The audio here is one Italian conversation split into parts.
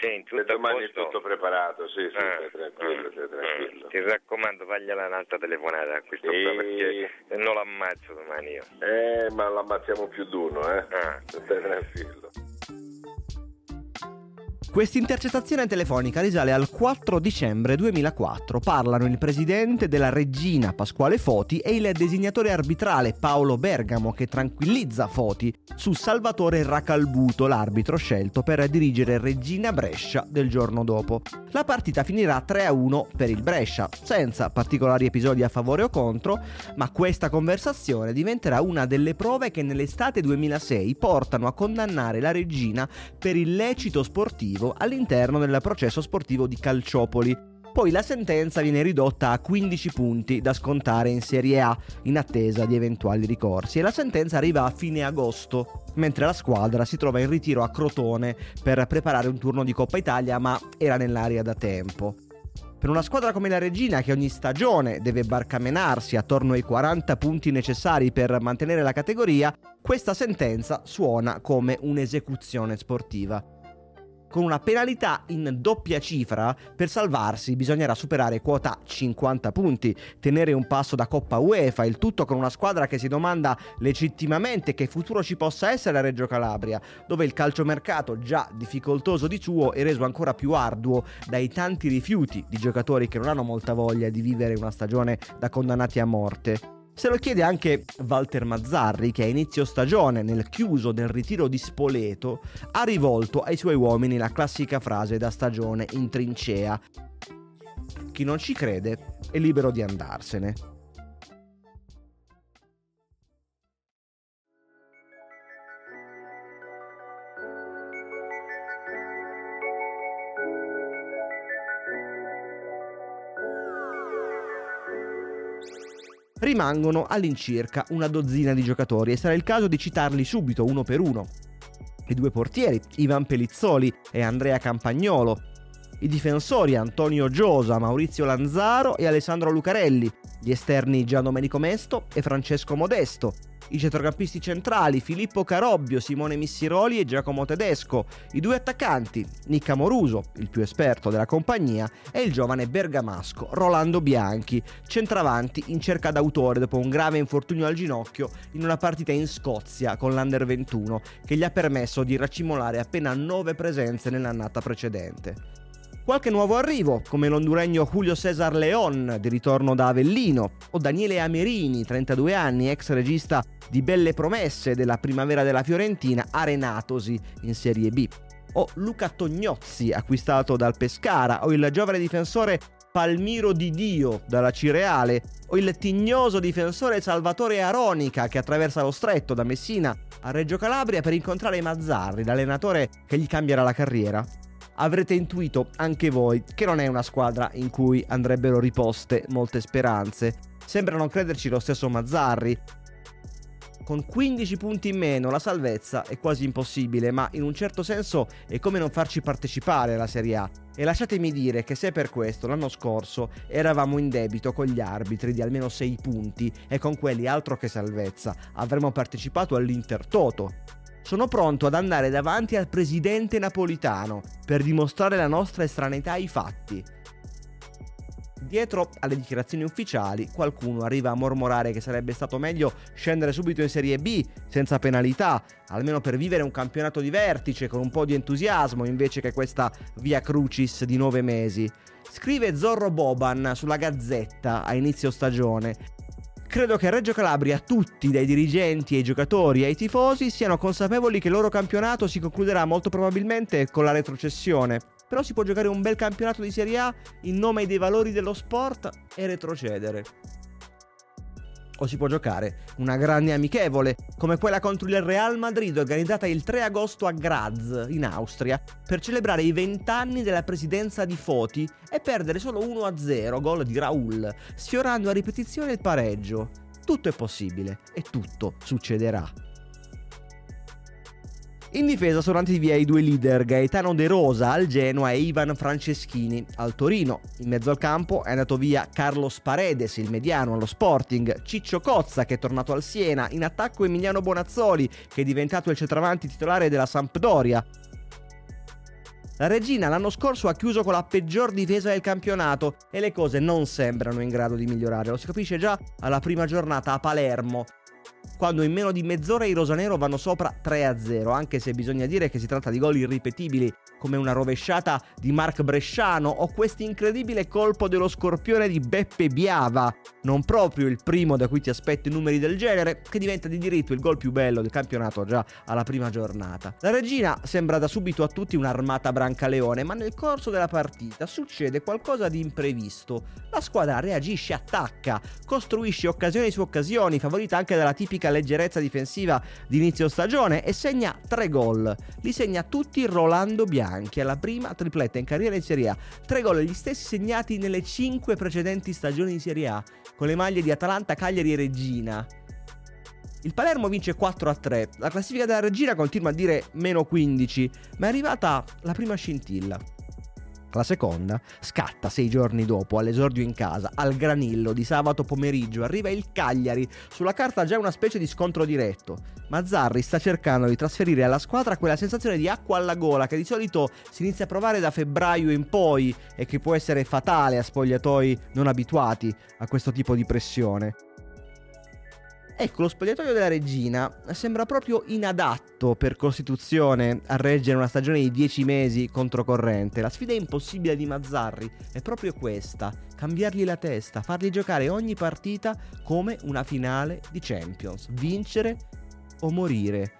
Senti, domani è tutto preparato, sì, sì, ah, stai tranquillo, stai ah, tranquillo. Ti raccomando, fagliela un'altra telefonata a questo sì. perché non l'ammazzo domani io. Eh, ma l'ammazziamo più d'uno, eh. Ah. Stai tranquillo. Questa intercettazione telefonica risale al 4 dicembre 2004. Parlano il presidente della regina Pasquale Foti e il designatore arbitrale Paolo Bergamo che tranquillizza Foti su Salvatore Racalbuto, l'arbitro scelto per dirigere Regina Brescia del giorno dopo. La partita finirà 3-1 per il Brescia, senza particolari episodi a favore o contro, ma questa conversazione diventerà una delle prove che nell'estate 2006 portano a condannare la regina per illecito sportivo sportivo all'interno del processo sportivo di Calciopoli. Poi la sentenza viene ridotta a 15 punti da scontare in Serie A in attesa di eventuali ricorsi e la sentenza arriva a fine agosto, mentre la squadra si trova in ritiro a Crotone per preparare un turno di Coppa Italia ma era nell'aria da tempo. Per una squadra come la Regina che ogni stagione deve barcamenarsi attorno ai 40 punti necessari per mantenere la categoria, questa sentenza suona come un'esecuzione sportiva con una penalità in doppia cifra, per salvarsi bisognerà superare quota 50 punti, tenere un passo da Coppa UEFA, il tutto con una squadra che si domanda legittimamente che futuro ci possa essere a Reggio Calabria, dove il calciomercato già difficoltoso di suo è reso ancora più arduo dai tanti rifiuti di giocatori che non hanno molta voglia di vivere una stagione da condannati a morte. Se lo chiede anche Walter Mazzarri, che a inizio stagione, nel chiuso del ritiro di Spoleto, ha rivolto ai suoi uomini la classica frase da stagione in trincea. Chi non ci crede è libero di andarsene. Rimangono all'incirca una dozzina di giocatori e sarà il caso di citarli subito uno per uno. I due portieri, Ivan Pellizzoli e Andrea Campagnolo, i difensori Antonio Giosa, Maurizio Lanzaro e Alessandro Lucarelli, gli esterni Gian Domenico Mesto e Francesco Modesto, i centrocampisti centrali Filippo Carobbio, Simone Missiroli e Giacomo Tedesco, i due attaccanti Nick Amoruso, il più esperto della compagnia, e il giovane bergamasco Rolando Bianchi, centravanti in cerca d'autore dopo un grave infortunio al ginocchio in una partita in Scozia con l'Under 21 che gli ha permesso di racimolare appena 9 presenze nell'annata precedente. Qualche nuovo arrivo, come l'onduregno Julio Cesar Leon, di ritorno da Avellino, o Daniele Amerini, 32 anni, ex regista di Belle Promesse della Primavera della Fiorentina, arenatosi in Serie B. O Luca Tognozzi, acquistato dal Pescara, o il giovane difensore Palmiro Di Dio dalla Cireale, o il tignoso difensore Salvatore Aronica che attraversa lo stretto da Messina a Reggio Calabria per incontrare Mazzarri, l'allenatore che gli cambierà la carriera avrete intuito anche voi che non è una squadra in cui andrebbero riposte molte speranze. Sembra non crederci lo stesso Mazzarri. Con 15 punti in meno la salvezza è quasi impossibile, ma in un certo senso è come non farci partecipare alla Serie A. E lasciatemi dire che se per questo l'anno scorso eravamo in debito con gli arbitri di almeno 6 punti e con quelli altro che salvezza, avremmo partecipato all'Intertoto sono pronto ad andare davanti al presidente napolitano per dimostrare la nostra estraneità ai fatti. Dietro alle dichiarazioni ufficiali, qualcuno arriva a mormorare che sarebbe stato meglio scendere subito in Serie B, senza penalità, almeno per vivere un campionato di vertice con un po' di entusiasmo, invece che questa via crucis di nove mesi. Scrive Zorro Boban sulla Gazzetta a inizio stagione Credo che a Reggio Calabria tutti, dai dirigenti ai giocatori ai tifosi, siano consapevoli che il loro campionato si concluderà molto probabilmente con la retrocessione. Però si può giocare un bel campionato di Serie A in nome dei valori dello sport e retrocedere o si può giocare una grande amichevole, come quella contro il Real Madrid organizzata il 3 agosto a Graz, in Austria, per celebrare i vent'anni della presidenza di Foti e perdere solo 1-0, gol di Raul, sfiorando a ripetizione il pareggio. Tutto è possibile e tutto succederà. In difesa sono andati via i due leader Gaetano De Rosa al Genoa e Ivan Franceschini al Torino. In mezzo al campo è andato via Carlos Paredes, il mediano allo Sporting, Ciccio Cozza che è tornato al Siena, in attacco Emiliano Bonazzoli che è diventato il centravanti titolare della Sampdoria. La Regina l'anno scorso ha chiuso con la peggior difesa del campionato e le cose non sembrano in grado di migliorare. Lo si capisce già alla prima giornata a Palermo, quando in meno di mezz'ora i rosanero vanno sopra 3-0, anche se bisogna dire che si tratta di gol irripetibili come una rovesciata di Mark Bresciano o questo incredibile colpo dello scorpione di Beppe Biava, non proprio il primo da cui ti aspetti numeri del genere, che diventa di diritto il gol più bello del campionato già alla prima giornata. La regina sembra da subito a tutti un'armata brancaleone, ma nel corso della partita succede qualcosa di imprevisto. La squadra reagisce, attacca, costruisce occasioni su occasioni, favorita anche dalla tipica leggerezza difensiva di inizio stagione e segna tre gol. Li segna tutti Rolando Bianchi, alla prima tripletta in carriera in Serie A. Tre gol gli stessi segnati nelle cinque precedenti stagioni di Serie A, con le maglie di Atalanta, Cagliari e Regina. Il Palermo vince 4-3, la classifica della Regina continua a dire meno 15, ma è arrivata la prima scintilla. La seconda scatta sei giorni dopo, all'esordio in casa, al granillo di sabato pomeriggio. Arriva il Cagliari, sulla carta già una specie di scontro diretto. Mazzarri sta cercando di trasferire alla squadra quella sensazione di acqua alla gola che di solito si inizia a provare da febbraio in poi e che può essere fatale a spogliatoi non abituati a questo tipo di pressione. Ecco, lo spogliatoio della regina sembra proprio inadatto per Costituzione a reggere una stagione di 10 mesi controcorrente. La sfida impossibile di Mazzarri è proprio questa, cambiargli la testa, fargli giocare ogni partita come una finale di Champions, vincere o morire.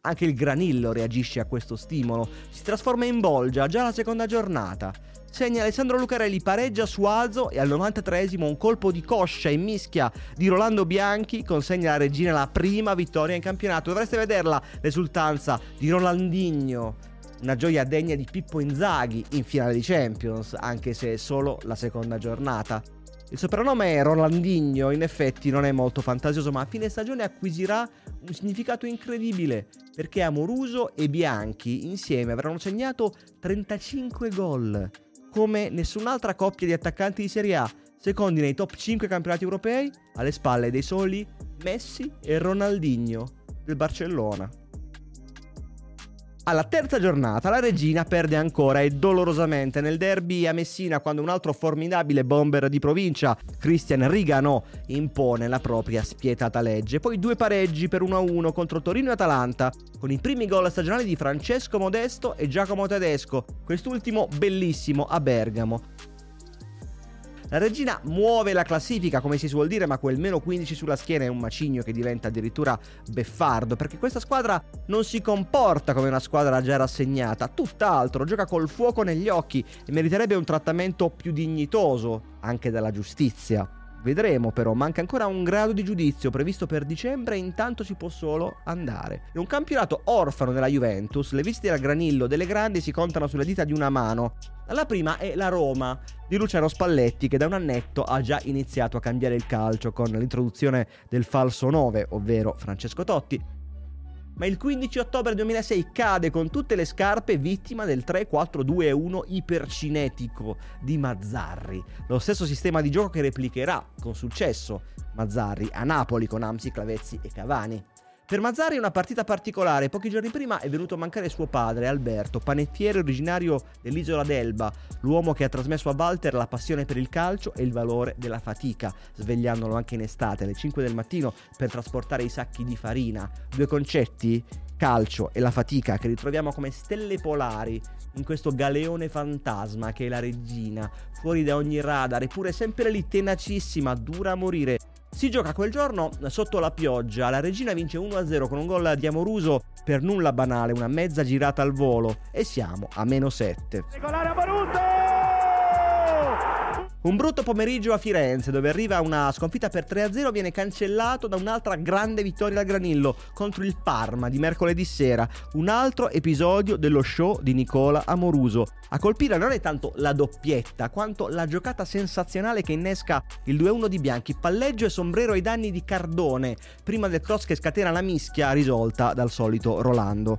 Anche il Granillo reagisce a questo stimolo, si trasforma in bolgia già la seconda giornata segna Alessandro Lucarelli, pareggia su Alzo e al 93esimo un colpo di coscia in mischia di Rolando Bianchi consegna alla Regina la prima vittoria in campionato. Dovreste vederla l'esultanza di Rolandinho. Una gioia degna di Pippo Inzaghi in finale di Champions, anche se è solo la seconda giornata. Il soprannome Rolandinho in effetti non è molto fantasioso, ma a fine stagione acquisirà un significato incredibile, perché Amoruso e Bianchi insieme avranno segnato 35 gol come nessun'altra coppia di attaccanti di Serie A, secondi nei top 5 campionati europei, alle spalle dei soli Messi e Ronaldinho del Barcellona. Alla terza giornata la regina perde ancora e dolorosamente nel derby a Messina quando un altro formidabile bomber di provincia, Christian Rigano, impone la propria spietata legge. Poi due pareggi per 1-1 contro Torino e Atalanta, con i primi gol stagionali di Francesco Modesto e Giacomo Tedesco, quest'ultimo bellissimo a Bergamo. La regina muove la classifica, come si suol dire, ma quel meno 15 sulla schiena è un macigno che diventa addirittura beffardo, perché questa squadra non si comporta come una squadra già rassegnata, tutt'altro, gioca col fuoco negli occhi e meriterebbe un trattamento più dignitoso anche dalla giustizia. Vedremo però, manca ancora un grado di giudizio previsto per dicembre e intanto si può solo andare. In un campionato orfano della Juventus, le visite al granillo delle grandi si contano sulle dita di una mano. La prima è la Roma di Luciano Spalletti che da un annetto ha già iniziato a cambiare il calcio con l'introduzione del falso 9, ovvero Francesco Totti, ma il 15 ottobre 2006 cade con tutte le scarpe vittima del 3-4-2-1 ipercinetico di Mazzarri, lo stesso sistema di gioco che replicherà con successo Mazzarri a Napoli con Amsi, Clavezzi e Cavani. Per Mazzari è una partita particolare. Pochi giorni prima è venuto a mancare suo padre, Alberto, panettiere originario dell'isola d'Elba, l'uomo che ha trasmesso a Walter la passione per il calcio e il valore della fatica, svegliandolo anche in estate alle 5 del mattino per trasportare i sacchi di farina. Due concetti, calcio e la fatica, che ritroviamo come stelle polari in questo galeone fantasma che è la regina, fuori da ogni radar, eppure sempre lì tenacissima, dura a morire si gioca quel giorno sotto la pioggia, la regina vince 1-0 con un gol di Amoruso per nulla banale, una mezza girata al volo e siamo a meno 7. Regolare Amoruso! Un brutto pomeriggio a Firenze, dove arriva una sconfitta per 3-0, viene cancellato da un'altra grande vittoria da Granillo contro il Parma di mercoledì sera. Un altro episodio dello show di Nicola Amoruso. A colpire non è tanto la doppietta, quanto la giocata sensazionale che innesca il 2-1 di Bianchi, palleggio e sombrero ai danni di Cardone, prima del cross che scatena la mischia risolta dal solito Rolando.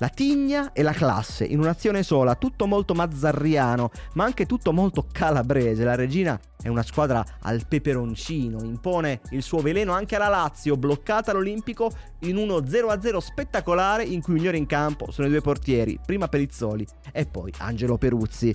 La tigna e la classe in un'azione sola, tutto molto mazzarriano, ma anche tutto molto calabrese. La regina è una squadra al peperoncino, impone il suo veleno anche alla Lazio, bloccata all'Olimpico in uno 0-0 spettacolare in cui migliore in campo sono i due portieri, prima Perizzoli e poi Angelo Peruzzi.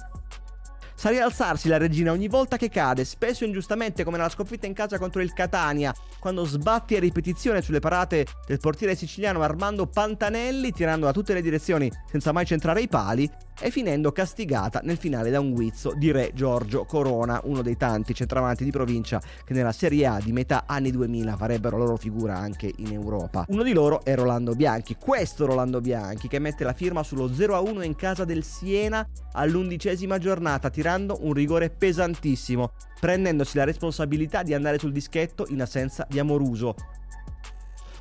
Sa rialzarsi la regina ogni volta che cade, spesso ingiustamente come nella sconfitta in casa contro il Catania, quando sbatti a ripetizione sulle parate del portiere siciliano Armando Pantanelli, tirando da tutte le direzioni senza mai centrare i pali, e finendo castigata nel finale da un guizzo di Re Giorgio Corona, uno dei tanti centravanti di provincia che nella Serie A di metà anni 2000 farebbero loro figura anche in Europa. Uno di loro è Rolando Bianchi, questo Rolando Bianchi che mette la firma sullo 0-1 in casa del Siena all'undicesima giornata, tirando un rigore pesantissimo, prendendosi la responsabilità di andare sul dischetto in assenza di Amoruso.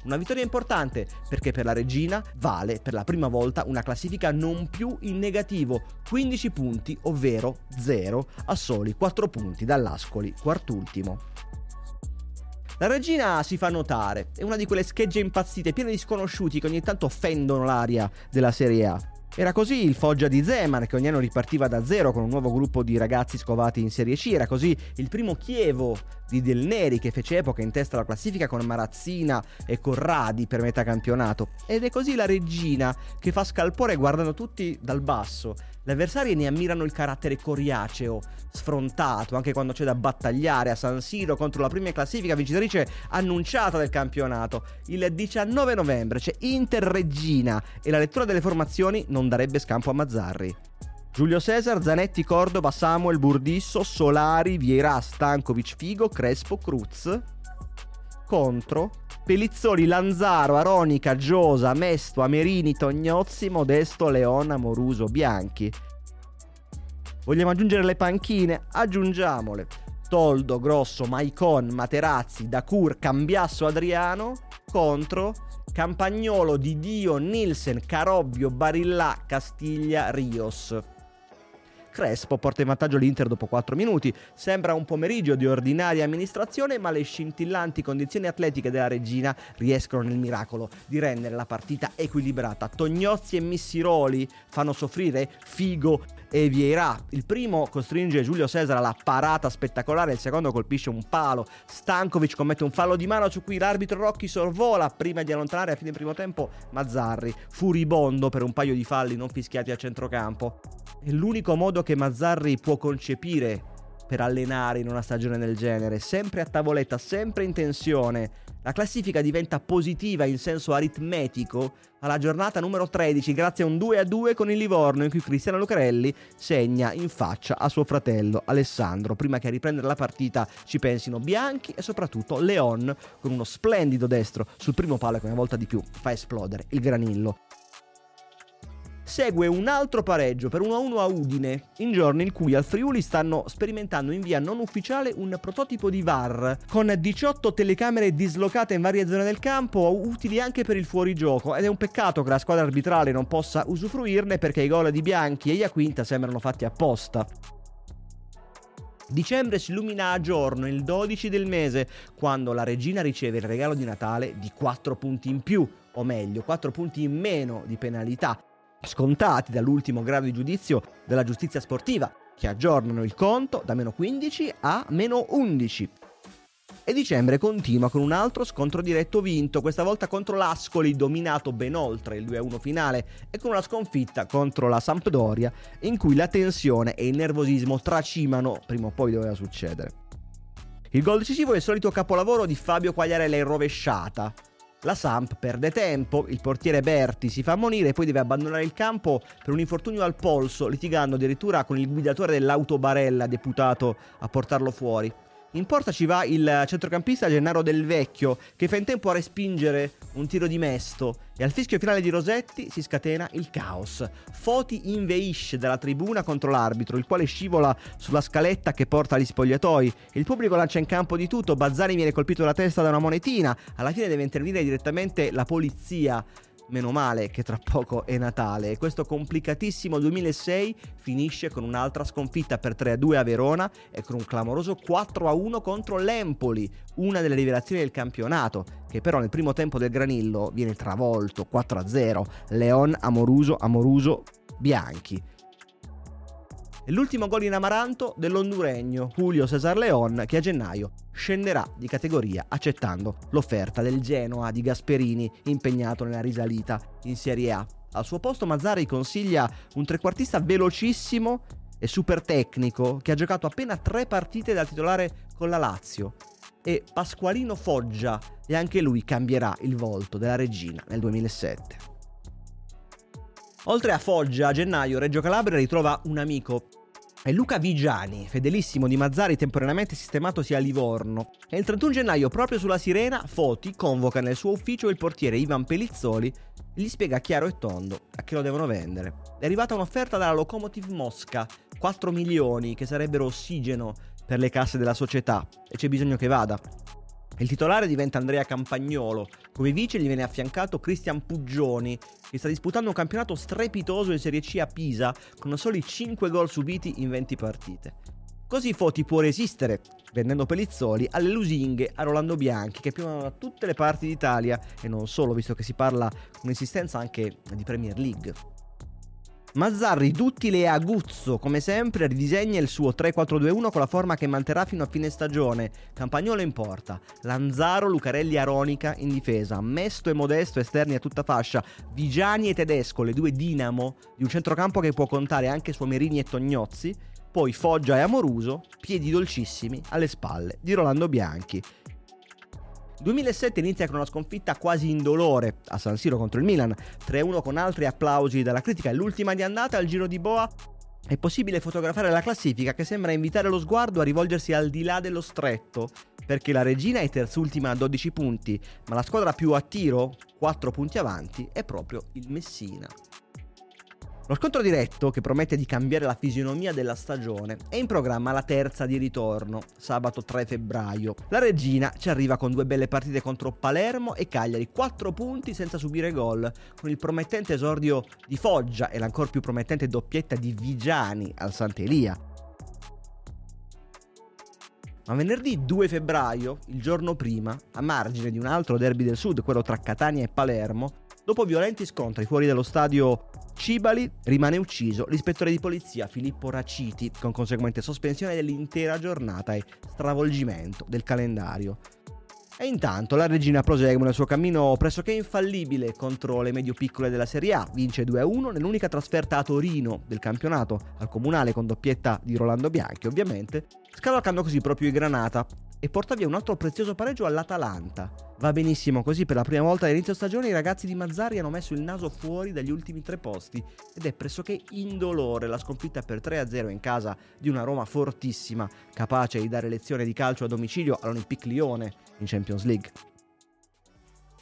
Una vittoria importante perché per la regina vale per la prima volta una classifica non più in negativo, 15 punti, ovvero 0 a soli 4 punti dall'Ascoli, quartultimo. La regina si fa notare, è una di quelle schegge impazzite piene di sconosciuti che ogni tanto fendono l'aria della Serie A. Era così il Foggia di Zeman che ogni anno ripartiva da zero con un nuovo gruppo di ragazzi scovati in Serie C, era così il primo Chievo di Del Neri che fece epoca in testa alla classifica con Marazzina e Corradi per metà campionato. Ed è così la regina che fa scalpore guardando tutti dal basso gli avversari ne ammirano il carattere coriaceo, sfrontato, anche quando c'è da battagliare a San Siro contro la prima classifica vincitrice annunciata del campionato. Il 19 novembre c'è Inter Regina e la lettura delle formazioni non darebbe scampo a Mazzarri. Giulio Cesar, Zanetti, Cordova, Samuel, Burdisso, Solari, Vieira, Stankovic, Figo, Crespo, Cruz. Contro Pelizzoli, Lanzaro, Aronica, Giosa, Mesto, Amerini, Tognozzi, Modesto, Leona, Moruso, Bianchi. Vogliamo aggiungere le panchine? Aggiungiamole. Toldo, Grosso, Maicon, Materazzi, Dacur, Cambiasso, Adriano contro Campagnolo, Didio, Nielsen, Carobbio, Barillà, Castiglia, Rios. Crespo porta in vantaggio l'Inter dopo 4 minuti. Sembra un pomeriggio di ordinaria amministrazione, ma le scintillanti condizioni atletiche della regina riescono nel miracolo di rendere la partita equilibrata. Tognozzi e Missiroli fanno soffrire Figo e Vieira. Il primo costringe Giulio Cesare alla parata spettacolare, il secondo colpisce un palo. Stankovic commette un fallo di mano su cui l'arbitro Rocchi sorvola prima di allontanare a fine primo tempo Mazzarri, furibondo per un paio di falli non fischiati a centrocampo. È l'unico modo che Mazzarri può concepire per allenare in una stagione del genere, sempre a tavoletta, sempre in tensione. La classifica diventa positiva in senso aritmetico alla giornata numero 13 grazie a un 2-2 con il Livorno in cui Cristiano Lucarelli segna in faccia a suo fratello Alessandro. Prima che a riprendere la partita ci pensino Bianchi e soprattutto Leon con uno splendido destro sul primo palo che una volta di più fa esplodere il granillo segue un altro pareggio per 1-1 a Udine, in giorni in cui al Friuli stanno sperimentando in via non ufficiale un prototipo di VAR, con 18 telecamere dislocate in varie zone del campo, utili anche per il fuorigioco, ed è un peccato che la squadra arbitrale non possa usufruirne perché i gol di Bianchi e Iaquinta sembrano fatti apposta. Dicembre si illumina a giorno, il 12 del mese, quando la regina riceve il regalo di Natale di 4 punti in più, o meglio, 4 punti in meno di penalità, scontati dall'ultimo grado di giudizio della giustizia sportiva, che aggiornano il conto da meno 15 a meno 11. E dicembre continua con un altro scontro diretto vinto, questa volta contro l'Ascoli, dominato ben oltre il 2-1 finale, e con una sconfitta contro la Sampdoria, in cui la tensione e il nervosismo tracimano, prima o poi doveva succedere. Il gol decisivo è il solito capolavoro di Fabio Quagliarella in rovesciata, la Samp perde tempo, il portiere Berti si fa ammonire e poi deve abbandonare il campo per un infortunio al polso, litigando addirittura con il guidatore dell'autobarella deputato a portarlo fuori. In porta ci va il centrocampista Gennaro Del Vecchio che fa in tempo a respingere un tiro di Mesto e al fischio finale di Rosetti si scatena il caos. Foti inveisce dalla tribuna contro l'arbitro, il quale scivola sulla scaletta che porta agli spogliatoi. Il pubblico lancia in campo di tutto, Bazzani viene colpito alla testa da una monetina, alla fine deve intervenire direttamente la polizia Meno male che tra poco è Natale e questo complicatissimo 2006 finisce con un'altra sconfitta per 3-2 a Verona e con un clamoroso 4-1 contro l'Empoli, una delle rivelazioni del campionato, che però nel primo tempo del Granillo viene travolto 4-0. Leon Amoruso Amoruso Bianchi. E l'ultimo gol in amaranto dell'onduregno Julio Cesar Leon che a gennaio scenderà di categoria accettando l'offerta del Genoa di Gasperini impegnato nella risalita in Serie A. Al suo posto Mazzari consiglia un trequartista velocissimo e super tecnico che ha giocato appena tre partite da titolare con la Lazio e Pasqualino Foggia e anche lui cambierà il volto della regina nel 2007. Oltre a Foggia, a gennaio Reggio Calabria ritrova un amico. È Luca Vigiani, fedelissimo di Mazzari temporaneamente sistematosi a Livorno. E il 31 gennaio, proprio sulla Sirena, Foti convoca nel suo ufficio il portiere Ivan Pellizzoli e gli spiega chiaro e tondo a che lo devono vendere. È arrivata un'offerta dalla Lokomotiv Mosca, 4 milioni, che sarebbero ossigeno per le casse della società, e c'è bisogno che vada. Il titolare diventa Andrea Campagnolo, come vice gli viene affiancato Cristian Puggioni, che sta disputando un campionato strepitoso in Serie C a Pisa, con soli 5 gol subiti in 20 partite. Così Foti può resistere, vendendo Pellizzoli, alle lusinghe a Rolando Bianchi, che piovono da tutte le parti d'Italia, e non solo, visto che si parla con insistenza anche di Premier League. Mazzarri duttile e aguzzo, come sempre, ridisegna il suo 3-4-2-1 con la forma che manterrà fino a fine stagione. Campagnolo in porta, Lanzaro, Lucarelli, Aronica in difesa, Mesto e Modesto esterni a tutta fascia, Vigiani e Tedesco, le due dinamo di un centrocampo che può contare anche su Merini e Tognozzi, poi Foggia e Amoruso, piedi dolcissimi alle spalle di Rolando Bianchi. 2007 inizia con una sconfitta quasi indolore a San Siro contro il Milan, 3-1 con altri applausi dalla critica. E l'ultima di andata al giro di Boa. È possibile fotografare la classifica che sembra invitare lo sguardo a rivolgersi al di là dello stretto, perché la regina è terzultima a 12 punti, ma la squadra più a tiro, 4 punti avanti, è proprio il Messina. Lo scontro diretto, che promette di cambiare la fisionomia della stagione, è in programma la terza di ritorno, sabato 3 febbraio. La regina ci arriva con due belle partite contro Palermo e Cagliari, 4 punti senza subire gol, con il promettente esordio di Foggia e l'ancora più promettente doppietta di Vigiani al Sant'Elia. Ma venerdì 2 febbraio, il giorno prima, a margine di un altro derby del sud, quello tra Catania e Palermo, dopo violenti scontri fuori dallo stadio Cibali rimane ucciso l'ispettore di polizia Filippo Raciti, con conseguente sospensione dell'intera giornata e stravolgimento del calendario. E intanto la regina prosegue nel suo cammino pressoché infallibile contro le medio-piccole della Serie A, vince 2-1 nell'unica trasferta a Torino del campionato, al comunale con doppietta di Rolando Bianchi ovviamente, scavalcando così proprio i Granata e porta via un altro prezioso pareggio all'Atalanta. Va benissimo così, per la prima volta all'inizio stagione i ragazzi di Mazzari hanno messo il naso fuori dagli ultimi tre posti ed è pressoché indolore la sconfitta per 3-0 in casa di una Roma fortissima, capace di dare lezione di calcio a domicilio all'Olympique Lione in Champions League.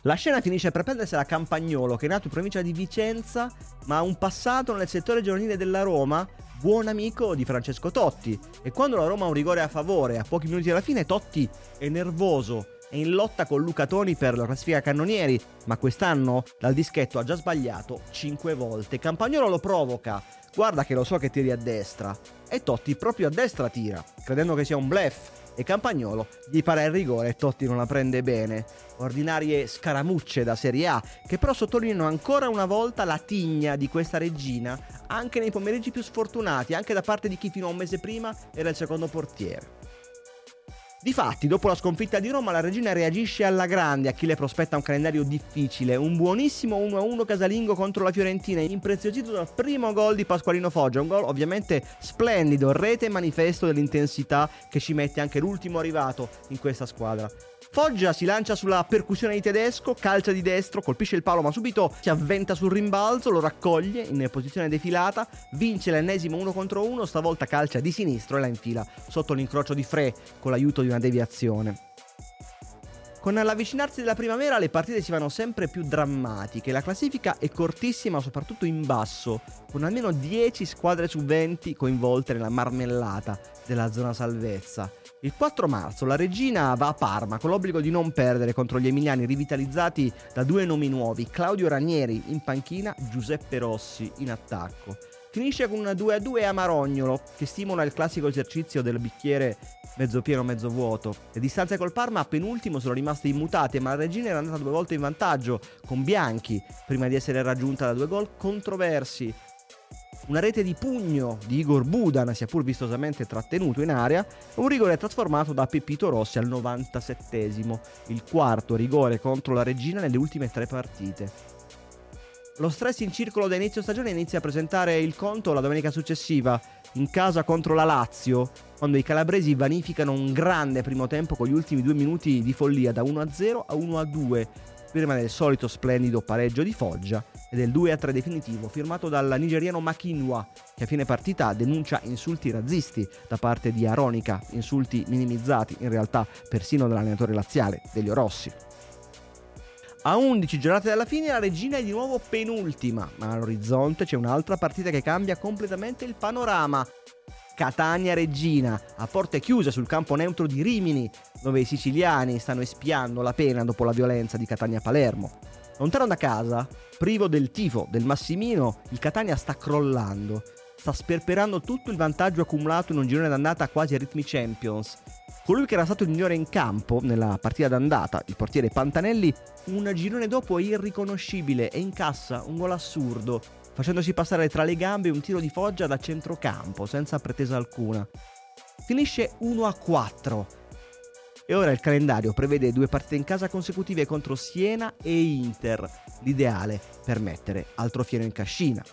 La scena finisce per prendersela a Campagnolo, che è nato in provincia di Vicenza, ma ha un passato nel settore giovanile della Roma, buon amico di Francesco Totti. E quando la Roma ha un rigore a favore, a pochi minuti alla fine, Totti è nervoso è in lotta con Luca Toni per la classifica cannonieri, ma quest'anno dal dischetto ha già sbagliato 5 volte. Campagnolo lo provoca, guarda che lo so che tiri a destra. E Totti proprio a destra tira, credendo che sia un blef e Campagnolo gli pare il rigore e Totti non la prende bene. Ordinarie scaramucce da Serie A che però sottolineano ancora una volta la tigna di questa regina anche nei pomeriggi più sfortunati, anche da parte di chi fino a un mese prima era il secondo portiere. Difatti, dopo la sconfitta di Roma, la regina reagisce alla grande a chi le prospetta un calendario difficile. Un buonissimo 1-1 casalingo contro la Fiorentina, impreziosito dal primo gol di Pasqualino Foggia. Un gol ovviamente splendido, rete manifesto dell'intensità che ci mette anche l'ultimo arrivato in questa squadra. Foggia si lancia sulla percussione di tedesco, calcia di destro, colpisce il palo ma subito si avventa sul rimbalzo, lo raccoglie in posizione defilata, vince l'ennesimo 1 contro 1, stavolta calcia di sinistro e la infila sotto l'incrocio di Fre con l'aiuto di una deviazione. Con l'avvicinarsi della primavera le partite si vanno sempre più drammatiche, la classifica è cortissima soprattutto in basso, con almeno 10 squadre su 20 coinvolte nella marmellata della zona salvezza. Il 4 marzo la regina va a Parma con l'obbligo di non perdere contro gli emiliani rivitalizzati da due nomi nuovi, Claudio Ranieri in panchina, Giuseppe Rossi in attacco. Finisce con una 2-2 a Marognolo che stimola il classico esercizio del bicchiere mezzo pieno mezzo vuoto. Le distanze col Parma a penultimo sono rimaste immutate, ma la regina era andata due volte in vantaggio con Bianchi prima di essere raggiunta da due gol controversi una rete di pugno di Igor Budan, sia pur vistosamente trattenuto in area, un rigore trasformato da Pepito Rossi al 97 il quarto rigore contro la Regina nelle ultime tre partite. Lo stress in circolo da inizio stagione inizia a presentare il conto la domenica successiva, in casa contro la Lazio, quando i calabresi vanificano un grande primo tempo con gli ultimi due minuti di follia da 1-0 a 1-2, prima del solito splendido pareggio di Foggia e del 2-3 definitivo firmato dal nigeriano Makinwa, che a fine partita denuncia insulti razzisti da parte di Aronica, insulti minimizzati in realtà persino dall'allenatore laziale, Delio Rossi. A 11 giornate dalla fine la regina è di nuovo penultima, ma all'orizzonte c'è un'altra partita che cambia completamente il panorama. Catania Regina, a porte chiuse sul campo neutro di Rimini, dove i siciliani stanno espiando la pena dopo la violenza di Catania Palermo. Lontano da casa, privo del tifo del Massimino, il Catania sta crollando. Sta sperperando tutto il vantaggio accumulato in un girone d'andata quasi a ritmi Champions. Colui che era stato il migliore in campo nella partita d'andata, il portiere Pantanelli, un girone dopo è irriconoscibile e incassa un gol assurdo, facendosi passare tra le gambe un tiro di Foggia da centrocampo, senza pretesa alcuna. Finisce 1 a 4. E ora il calendario prevede due partite in casa consecutive contro Siena e Inter, l'ideale per mettere altro fieno in cascina.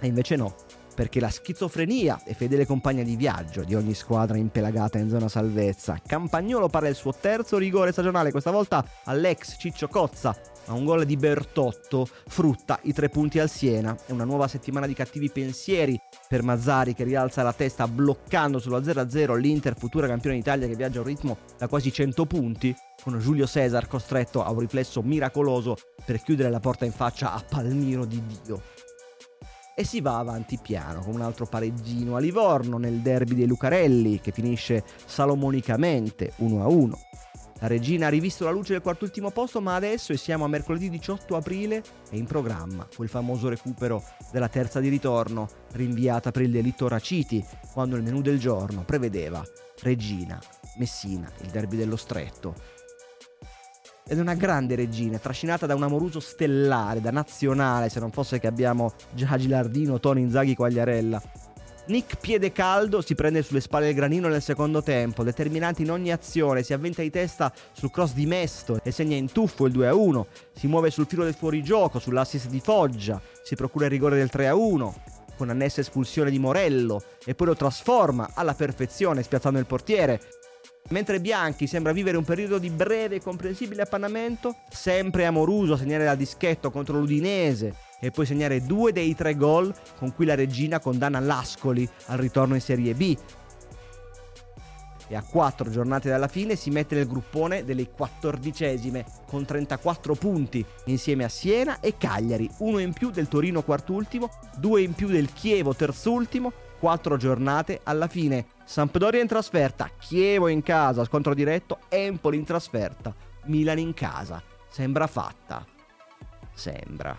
E invece no, perché la schizofrenia è fedele compagna di viaggio di ogni squadra impelagata in zona salvezza. Campagnolo para il suo terzo rigore stagionale, questa volta all'ex Ciccio Cozza, ma un gol di Bertotto frutta i tre punti al Siena e una nuova settimana di cattivi pensieri per Mazzari che rialza la testa bloccando sullo 0-0 l'Inter futura campione d'Italia che viaggia a un ritmo da quasi 100 punti con Giulio Cesar costretto a un riflesso miracoloso per chiudere la porta in faccia a Palmiro di Dio e si va avanti piano con un altro pareggino a Livorno nel derby dei Lucarelli che finisce salomonicamente 1-1. La regina ha rivisto la luce del quartultimo posto, ma adesso, e siamo a mercoledì 18 aprile, è in programma quel famoso recupero della terza di ritorno, rinviata per il delitto Raciti, quando il menù del giorno prevedeva Regina, Messina, il derby dello Stretto, ed è una grande regina, trascinata da un amoruso stellare, da nazionale, se non fosse che abbiamo già Gilardino, Tony Inzaghi, Quagliarella. Nick Piedecaldo si prende sulle spalle il granino nel secondo tempo, determinante in ogni azione, si avventa di testa sul cross di Mesto e segna in tuffo il 2-1, si muove sul filo del fuorigioco, sull'assist di Foggia, si procura il rigore del 3-1, con annessa espulsione di Morello e poi lo trasforma alla perfezione spiazzando il portiere Mentre Bianchi sembra vivere un periodo di breve e comprensibile appannamento, sempre amoruso a segnare la dischetto contro l'Udinese e poi segnare due dei tre gol con cui la regina condanna l'Ascoli al ritorno in Serie B. E a quattro giornate dalla fine si mette nel gruppone delle quattordicesime con 34 punti insieme a Siena e Cagliari, uno in più del Torino quartultimo, due in più del Chievo terzultimo quattro giornate alla fine. Sampdoria in trasferta, Chievo in casa, scontro diretto, Empoli in trasferta, Milan in casa. Sembra fatta. Sembra.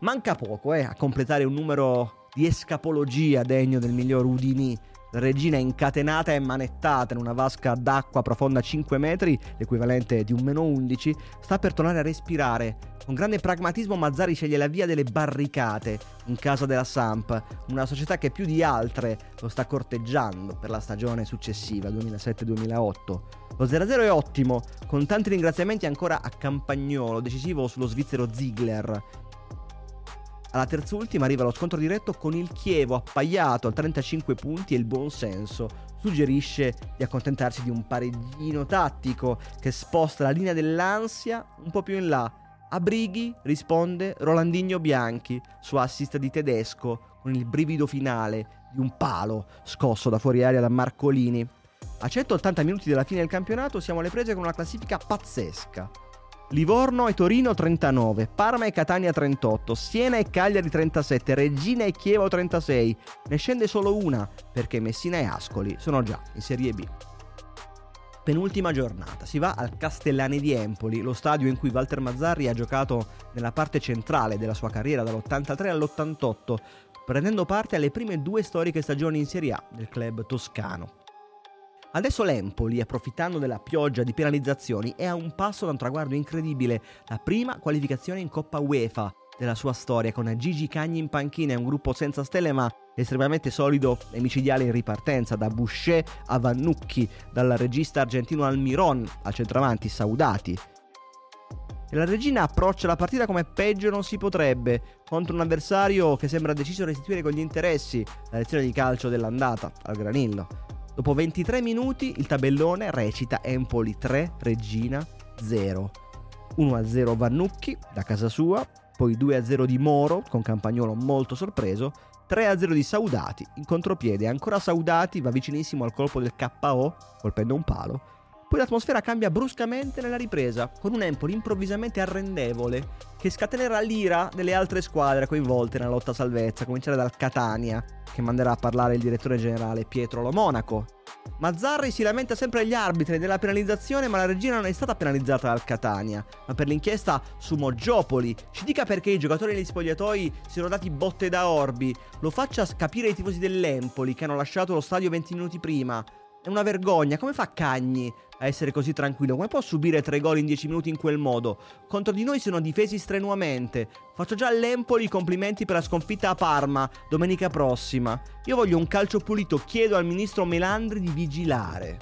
Manca poco eh, a completare un numero di escapologia degno del miglior Udini regina incatenata e manettata in una vasca d'acqua profonda 5 metri, l'equivalente di un meno 11, sta per tornare a respirare. Con grande pragmatismo Mazzari sceglie la via delle barricate in casa della Samp, una società che più di altre lo sta corteggiando per la stagione successiva, 2007-2008. Lo 0-0 è ottimo, con tanti ringraziamenti ancora a Campagnolo, decisivo sullo svizzero Ziegler, alla terzultima arriva lo scontro diretto con il Chievo appaiato a 35 punti e il buon senso suggerisce di accontentarsi di un pareggino tattico che sposta la linea dell'ansia un po' più in là. A Brighi risponde Rolandinho Bianchi su assist di tedesco con il brivido finale di un palo scosso da fuori aria da Marcolini. A 180 minuti dalla fine del campionato siamo alle prese con una classifica pazzesca. Livorno e Torino 39, Parma e Catania 38, Siena e Cagliari 37, Regina e Chievo 36. Ne scende solo una perché Messina e Ascoli sono già in Serie B. Penultima giornata, si va al Castellani di Empoli, lo stadio in cui Walter Mazzarri ha giocato nella parte centrale della sua carriera dall'83 all'88, prendendo parte alle prime due storiche stagioni in Serie A del club toscano. Adesso l'Empoli, approfittando della pioggia di penalizzazioni, è a un passo da un traguardo incredibile, la prima qualificazione in Coppa UEFA della sua storia, con Gigi Cagni in panchina e un gruppo senza stelle ma estremamente solido e micidiale in ripartenza, da Boucher a Vannucchi, dal regista argentino Almiron al centravanti Saudati. E la regina approccia la partita come peggio non si potrebbe, contro un avversario che sembra deciso a restituire con gli interessi la lezione di calcio dell'andata al Granillo. Dopo 23 minuti il tabellone recita Empoli 3, Regina 0. 1-0 Vannucchi da casa sua, poi 2-0 di Moro con Campagnolo molto sorpreso, 3-0 di Saudati in contropiede, ancora Saudati va vicinissimo al colpo del KO colpendo un palo. Poi l'atmosfera cambia bruscamente nella ripresa, con un Empoli improvvisamente arrendevole, che scatenerà l'ira delle altre squadre coinvolte nella lotta a salvezza, a cominciare dal Catania, che manderà a parlare il direttore generale Pietro Lo Monaco. Mazzarri si lamenta sempre agli arbitri della penalizzazione, ma la regina non è stata penalizzata dal Catania, ma per l'inchiesta su Moggiopoli. Ci dica perché i giocatori degli spogliatoi si sono dati botte da orbi, lo faccia capire ai tifosi dell'Empoli che hanno lasciato lo stadio 20 minuti prima. È una vergogna, come fa Cagni a essere così tranquillo? Come può subire tre gol in dieci minuti in quel modo? Contro di noi sono difesi strenuamente. Faccio già all'Empoli i complimenti per la sconfitta a Parma domenica prossima. Io voglio un calcio pulito, chiedo al ministro Melandri di vigilare.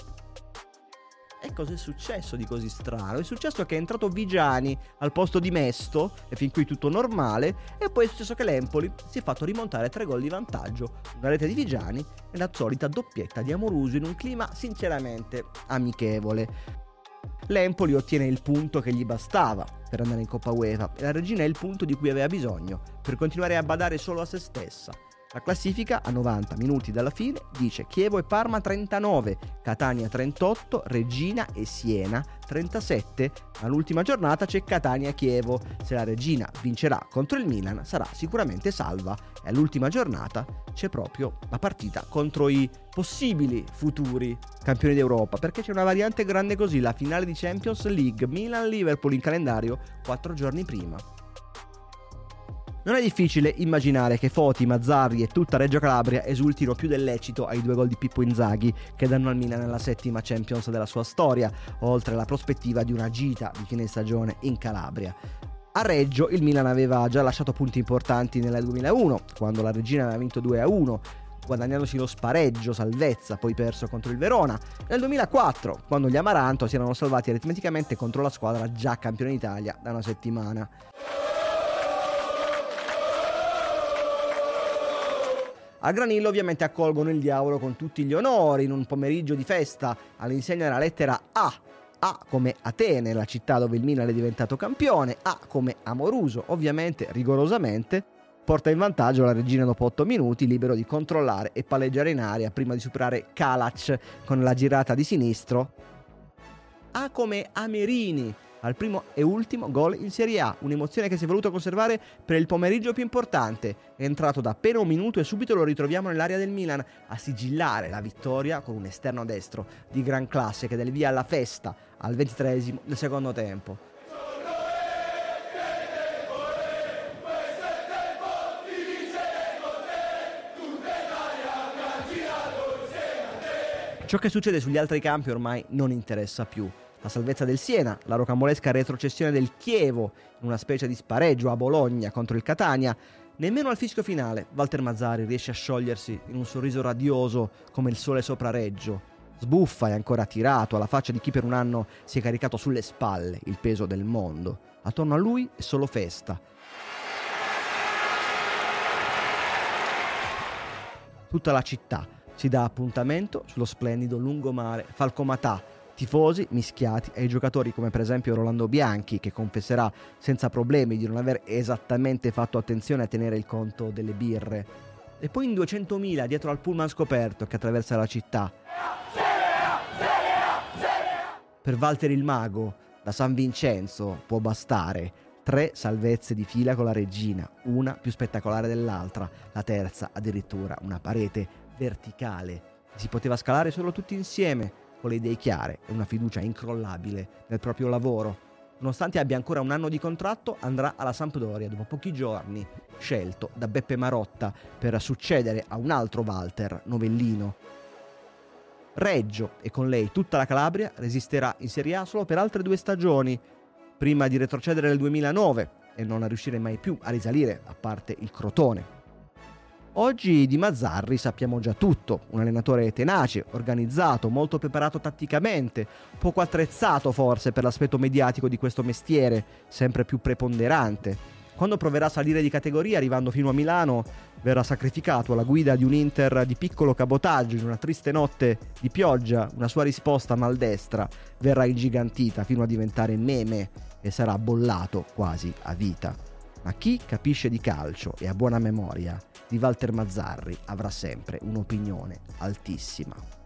E cosa è successo di così strano? È successo che è entrato Vigiani al posto di Mesto, e fin qui tutto normale, e poi è successo che l'Empoli si è fatto rimontare tre gol di vantaggio, una rete di Vigiani e la solita doppietta di Amoruso in un clima sinceramente amichevole. L'Empoli ottiene il punto che gli bastava per andare in Coppa UEFA e la Regina è il punto di cui aveva bisogno per continuare a badare solo a se stessa. La classifica a 90 minuti dalla fine dice Chievo e Parma 39, Catania 38, Regina e Siena 37. All'ultima giornata c'è Catania-Chievo. Se la Regina vincerà contro il Milan sarà sicuramente salva e all'ultima giornata c'è proprio la partita contro i possibili futuri campioni d'Europa perché c'è una variante grande così, la finale di Champions League Milan-Liverpool in calendario 4 giorni prima. Non è difficile immaginare che Foti, Mazzarri e tutta Reggio Calabria esultino più dell'ecito ai due gol di Pippo Inzaghi che danno al Milan nella settima Champions della sua storia, oltre alla prospettiva di una gita di fine stagione in Calabria. A Reggio il Milan aveva già lasciato punti importanti nel 2001, quando la Regina aveva vinto 2-1, guadagnandosi lo spareggio, salvezza, poi perso contro il Verona. Nel 2004, quando gli Amaranto si erano salvati aritmeticamente contro la squadra già campione d'Italia da una settimana. A Granillo ovviamente accolgono il diavolo con tutti gli onori in un pomeriggio di festa all'insegna della lettera A. A come Atene, la città dove il Milan è diventato campione, A come Amoruso, ovviamente rigorosamente, porta in vantaggio la regina dopo 8 minuti, libero di controllare e palleggiare in aria prima di superare Kalac con la girata di sinistro. A come Amerini, al primo e ultimo gol in Serie A, un'emozione che si è voluto conservare per il pomeriggio più importante. È entrato da appena un minuto e subito lo ritroviamo nell'area del Milan a sigillare la vittoria con un esterno destro di gran classe che dà il via alla festa al ventitresimo del secondo tempo. Ciò che succede sugli altri campi ormai non interessa più la salvezza del Siena, la rocambolesca retrocessione del Chievo, in una specie di spareggio a Bologna contro il Catania, nemmeno al fischio finale Walter Mazzari riesce a sciogliersi in un sorriso radioso come il sole sopra Reggio. Sbuffa e ancora tirato alla faccia di chi per un anno si è caricato sulle spalle il peso del mondo. Attorno a lui è solo festa. Tutta la città si dà appuntamento sullo splendido lungomare Falcomatà tifosi mischiati ai giocatori come per esempio Rolando Bianchi che confesserà senza problemi di non aver esattamente fatto attenzione a tenere il conto delle birre. E poi in 200.000 dietro al pullman scoperto che attraversa la città. Per Walter il Mago, Da San Vincenzo può bastare tre salvezze di fila con la regina, una più spettacolare dell'altra, la terza addirittura una parete verticale. Si poteva scalare solo tutti insieme, con le idee chiare e una fiducia incrollabile nel proprio lavoro. Nonostante abbia ancora un anno di contratto, andrà alla Sampdoria dopo pochi giorni, scelto da Beppe Marotta per succedere a un altro Walter, Novellino. Reggio e con lei tutta la Calabria resisterà in Serie A solo per altre due stagioni, prima di retrocedere nel 2009 e non riuscire mai più a risalire, a parte il Crotone. Oggi di Mazzarri sappiamo già tutto, un allenatore tenace, organizzato, molto preparato tatticamente, poco attrezzato forse per l'aspetto mediatico di questo mestiere, sempre più preponderante. Quando proverà a salire di categoria arrivando fino a Milano, verrà sacrificato alla guida di un Inter di piccolo cabotaggio in una triste notte di pioggia, una sua risposta maldestra verrà ingigantita fino a diventare meme e sarà bollato quasi a vita. Ma chi capisce di calcio e ha buona memoria di Walter Mazzarri avrà sempre un'opinione altissima.